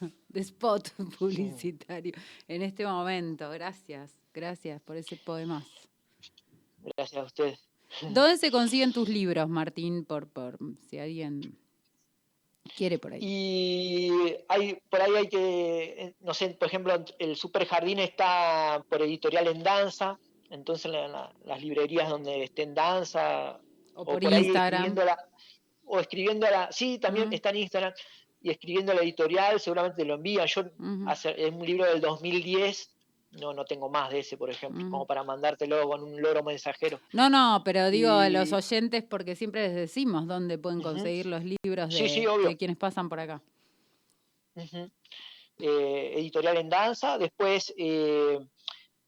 [SPEAKER 1] de spot publicitario en este momento. Gracias, gracias por ese poema.
[SPEAKER 3] Gracias a usted.
[SPEAKER 1] ¿Dónde se consiguen tus libros, Martín? Por, por si alguien quiere por ahí.
[SPEAKER 3] Y hay, por ahí hay que, no sé, por ejemplo, el Super Jardín está por editorial en danza, entonces las librerías donde esté en danza.
[SPEAKER 1] O por, Instagram.
[SPEAKER 3] o escribiéndola, sí, también está en Instagram, y escribiendo la editorial seguramente lo envían. Yo, es un libro del 2010, no, no tengo más de ese, por ejemplo, como para mandártelo con un loro mensajero.
[SPEAKER 1] No, no, pero digo a los oyentes porque siempre les decimos dónde pueden conseguir los libros de, quienes pasan por acá.
[SPEAKER 3] Eh, editorial en danza, después, eh,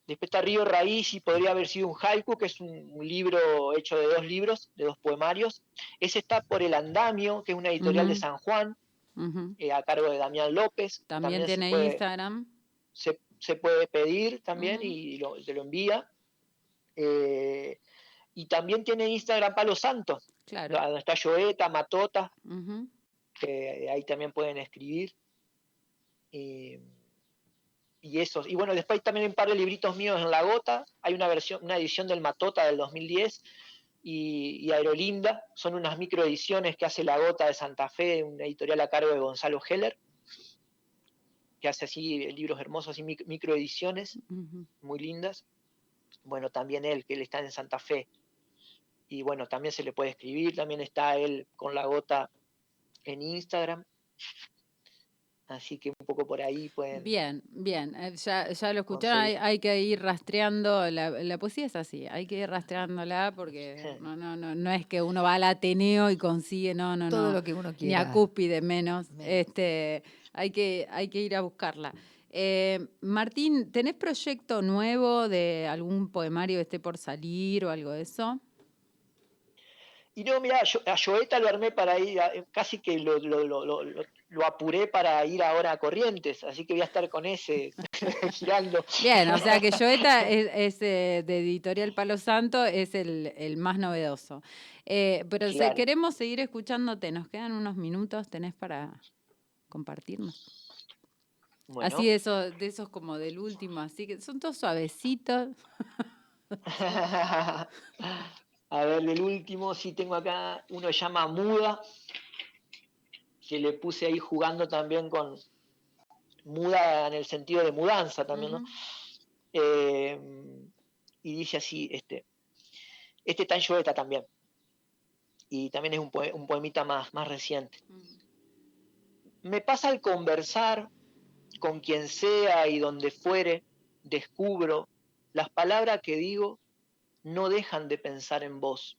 [SPEAKER 3] después está Río Raíz y podría haber sido un haiku, que es un, libro hecho de dos libros, de dos poemarios. Ese está por El Andamio, que es una editorial de San Juan, eh, a cargo de Damián López.
[SPEAKER 1] También, tiene Instagram
[SPEAKER 3] se puede pedir también y lo, te lo envía. Eh, y también tiene Instagram Palo Santo, claro. donde está Joeta, Matota, que ahí también pueden escribir. Eh, y eso. Y bueno, después también hay un par de libritos míos en La Gota. Hay una versión, una edición del Matota del 2010 y, y Aerolinda. Son unas microediciones que hace La Gota de Santa Fe, una editorial a cargo de Gonzalo Heller que hace así libros hermosos y microediciones muy lindas. Bueno, también él, que él está en Santa Fe. Y bueno, también se le puede escribir, también está él con la gota en Instagram. Así que un poco por ahí pueden.
[SPEAKER 1] Bien, bien. Eh, ya, ya lo escucharon, hay, que ir rastreando. La, la, poesía es así, hay que ir rastreándola porque no, no, no, no es que uno va al Ateneo y consigue, no, no,
[SPEAKER 2] Todo lo que uno quiere.
[SPEAKER 1] Ni a Cúspide menos. Este, hay, que, hay que ir a buscarla. Eh, Martín, ¿tenés proyecto nuevo de algún poemario que esté por salir o algo de eso?
[SPEAKER 3] Y no, mira, a Joeta lo armé para ir, casi que lo, lo, apuré para ir ahora a Corrientes, así que voy a estar con ese girando.
[SPEAKER 1] Bien, o sea que Joeta es, eh, de Editorial Palo Santo, es el, más novedoso. Eh, pero si queremos seguir escuchándote, nos quedan unos minutos, ¿tenés para compartirnos? Así de esos, de esos como del último, así que son todos suavecitos.
[SPEAKER 3] A ver, el último, sí tengo acá, uno llama Muda, que le puse ahí jugando también con muda en el sentido de mudanza también, ¿no? Eh, y dice así, este, este está en también. Y también es un, un poemita más, más reciente. Me pasa al conversar con quien sea y donde fuere, descubro las palabras que digo no dejan de pensar en vos,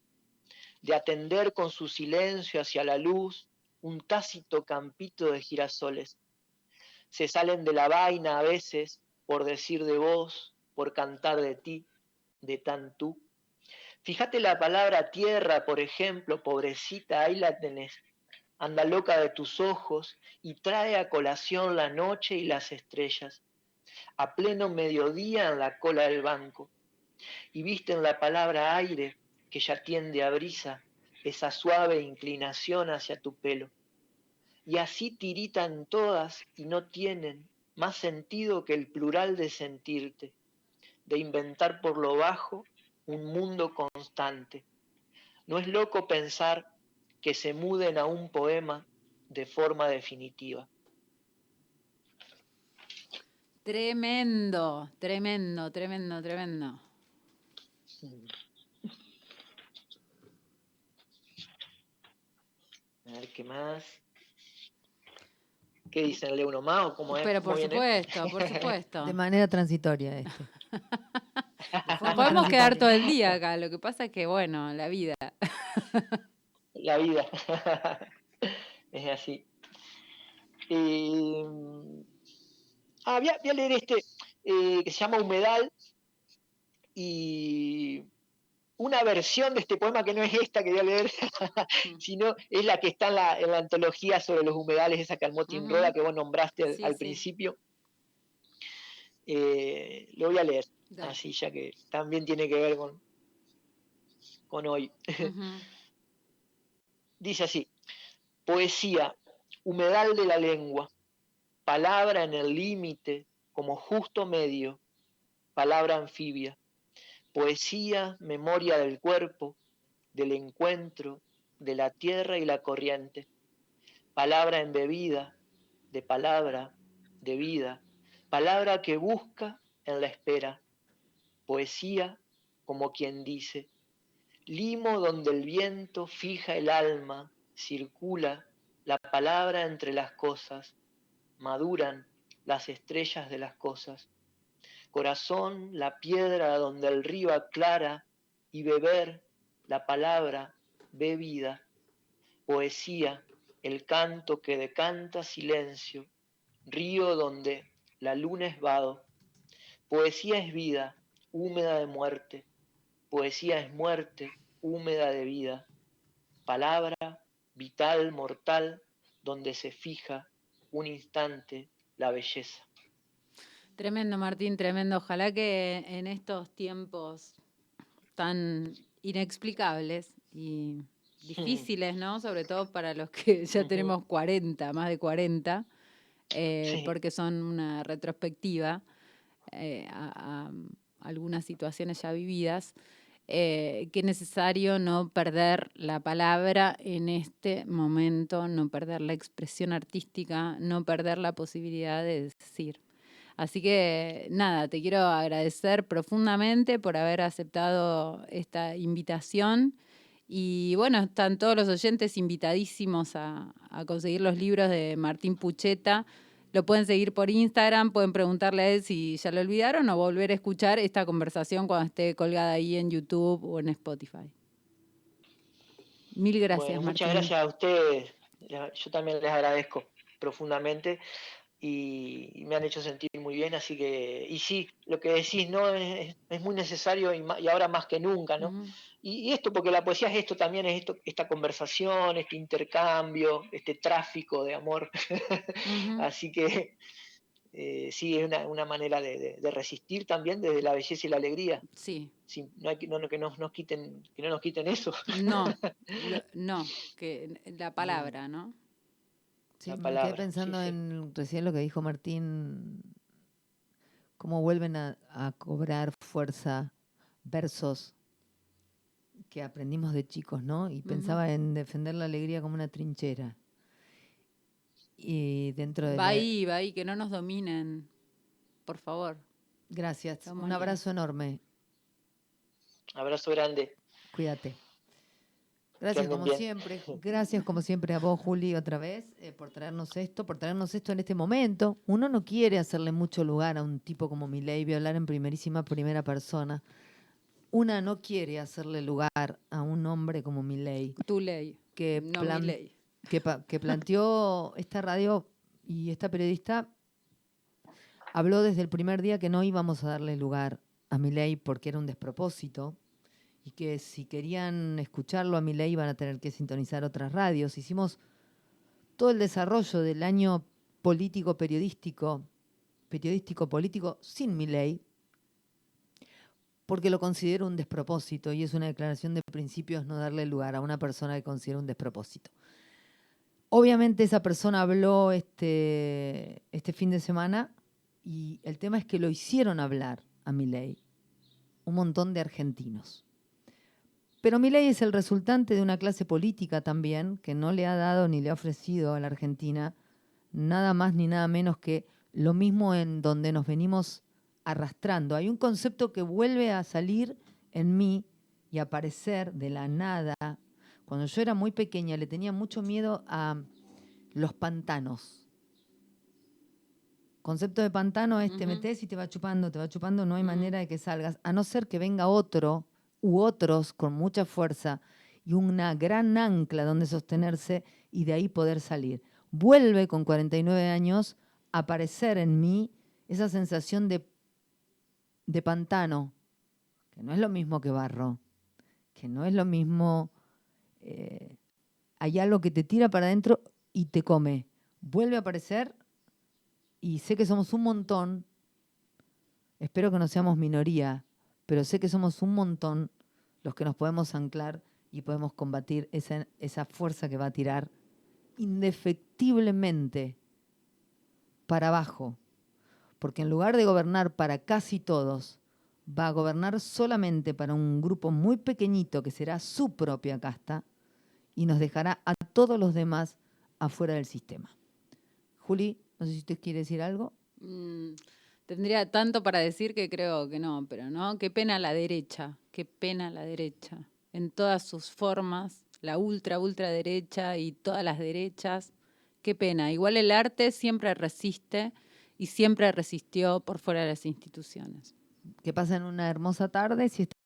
[SPEAKER 3] de atender con su silencio hacia la luz un tácito campito de girasoles. Se salen de la vaina a veces por decir de vos, por cantar de ti, de tan tú. Fíjate la palabra tierra, por ejemplo, pobrecita, ahí la tenés. Anda loca de tus ojos y trae a colación la noche y las estrellas. A pleno mediodía en la cola del banco y visten la palabra aire que ya tiende a brisa esa suave inclinación hacia tu pelo. Y así tiritan todas y no tienen más sentido que el plural de sentirte, de inventar por lo bajo un mundo constante. No es loco pensar que se muden a un poema de forma definitiva.
[SPEAKER 1] Tremendo, tremendo, tremendo, tremendo.
[SPEAKER 3] A ver qué más. ¿Qué dicen? ¿Le uno más o cómo es?
[SPEAKER 1] Pero por supuesto, por supuesto.
[SPEAKER 2] De manera transitoria este.
[SPEAKER 1] Nos podemos quedar todo el día acá. Lo que pasa es que, bueno, la vida.
[SPEAKER 3] La vida. es así. Eh, ah, voy a, voy a leer este eh, que se llama Humedal y una versión de este poema que no es esta que voy a leer, sino es la que está en la, en la antología sobre los humedales, esa que armó Tim
[SPEAKER 1] Ujú.
[SPEAKER 3] Roda, que vos nombraste al,
[SPEAKER 1] Sí,
[SPEAKER 3] al
[SPEAKER 1] sí.
[SPEAKER 3] principio. Eh, lo voy a leer,
[SPEAKER 1] Dale.
[SPEAKER 3] así ya que también tiene que ver con, con hoy. Dice así, poesía, humedal de la lengua, palabra en el límite como justo medio, palabra anfibia, poesía, memoria del cuerpo, del encuentro, de la tierra y la corriente, palabra embebida, de palabra, de vida, palabra que busca en la espera, poesía como quien dice, limo donde el viento fija el alma, circula la palabra entre las cosas, maduran las estrellas de las cosas. Corazón, la piedra donde el río aclara y beber la palabra bebida. Poesía, el canto que decanta silencio, río donde la luna es vado. Poesía es vida, húmeda de muerte. Poesía es muerte, húmeda de vida. Palabra, vital, mortal, donde se fija un instante la belleza.
[SPEAKER 1] Tremendo, Martín, tremendo. Ojalá que en estos tiempos tan inexplicables y difíciles, ¿no? Sobre todo para los que ya tenemos 40, más de 40, eh,
[SPEAKER 3] Sí.
[SPEAKER 1] porque son una retrospectiva eh, a, a algunas situaciones ya vividas, eh, que es necesario no perder la palabra en este momento, no perder la expresión artística, no perder la posibilidad de decir. Así que nada, te quiero agradecer profundamente por haber aceptado esta invitación. Y bueno, están todos los oyentes invitadísimos a, a conseguir los libros de Martín Pucheta. Lo pueden seguir por Instagram, pueden preguntarle a él si ya lo olvidaron o volver a escuchar esta conversación cuando esté colgada ahí en YouTube o en Spotify. Mil gracias,
[SPEAKER 3] Bueno,
[SPEAKER 1] Martín.
[SPEAKER 3] muchas gracias a ustedes. Yo también les agradezco profundamente y, me han hecho sentir muy bien, así que, y sí, lo que decís, ¿no? Es, es muy necesario y, ahora más que nunca, ¿no? Y, y esto, porque la poesía es esto también, es esto, esta conversación, este intercambio, este tráfico de amor. Así que eh, sí, es una, una manera de, de- de resistir también desde la belleza y la alegría.
[SPEAKER 1] Sí,
[SPEAKER 3] Sí, no hay que, no, no- que, no, nos quiten, que no nos quiten eso.
[SPEAKER 1] no, lo- no, que la palabra, ¿no?
[SPEAKER 2] Sí,
[SPEAKER 3] La
[SPEAKER 2] me
[SPEAKER 3] palabra, sí,
[SPEAKER 2] pensando
[SPEAKER 3] sí.
[SPEAKER 2] en recién lo que dijo Martín, cómo vuelven a, a cobrar fuerza versos que aprendimos de chicos, ¿no? Y pensaba en defender la alegría como una trinchera. Y dentro de
[SPEAKER 1] Va
[SPEAKER 2] la-
[SPEAKER 1] ahí, va ahí, que no nos dominen, por favor.
[SPEAKER 2] Gracias.
[SPEAKER 1] Estamos
[SPEAKER 2] Un abrazo enorme.
[SPEAKER 3] Abrazo grande.
[SPEAKER 2] Cuídate. Gracias como
[SPEAKER 3] bien.
[SPEAKER 2] siempre. Gracias como siempre a vos, Juli, otra vez, eh, por traernos esto, por traernos esto en este momento. Uno no quiere hacerle mucho lugar a un tipo como Milei, hablar en primerísima primera persona. Una no quiere hacerle lugar a un hombre como Milei,
[SPEAKER 1] Tu ley,
[SPEAKER 2] que,
[SPEAKER 1] no
[SPEAKER 2] plan-
[SPEAKER 1] mi ley.
[SPEAKER 2] que, planteó esta radio y esta periodista habló desde el primer día que no íbamos a darle lugar a Milei porque era un despropósito y que si querían escucharlo a Milei iban a tener que sintonizar otras radios. Hicimos todo el desarrollo del año político periodístico, periodístico político sin Milei porque lo considero un despropósito y es una declaración de principios no darle lugar a una persona que considera un despropósito. Obviamente esa persona habló este, este fin de semana Y el tema es que lo hicieron hablar a Milei un montón de argentinos. Pero Milei es el resultante de una clase política también que no le ha dado ni le ha ofrecido a la Argentina nada más ni nada menos que lo mismo en donde nos venimos arrastrando. Hay un concepto que vuelve a salir en mí y aparecer de la nada. Cuando yo era muy pequeña le tenía mucho miedo a los pantanos. Concepto de pantano es te metes y te va chupando, te va chupando, no hay manera de que salgas, a no ser que venga otro u otros con mucha fuerza y una gran ancla donde sostenerse y de ahí poder salir. Vuelve con 49 años a aparecer en mí esa sensación de, de pantano, que no es lo mismo que barro, que no es lo mismo, eh, hay algo que te tira para adentro y te come. Vuelve a aparecer y sé que somos un montón, espero que no seamos minoría, pero sé que somos un montón los que nos podemos anclar y podemos combatir esa, esa fuerza que va a tirar indefectiblemente para abajo. Porque en lugar de gobernar para casi todos, va a gobernar solamente para un grupo muy pequeñito que será su propia casta y nos dejará a todos los demás afuera del sistema. Juli, no sé si usted quiere decir algo.
[SPEAKER 1] Mm, tendría tanto para decir que creo que no, pero no, qué pena la derecha, qué pena la derecha, en todas sus formas, la ultra, ultra derecha y todas las derechas, qué pena. Igual el arte siempre resiste y siempre resistió por fuera de las instituciones.
[SPEAKER 2] Que pasen una hermosa tarde. Si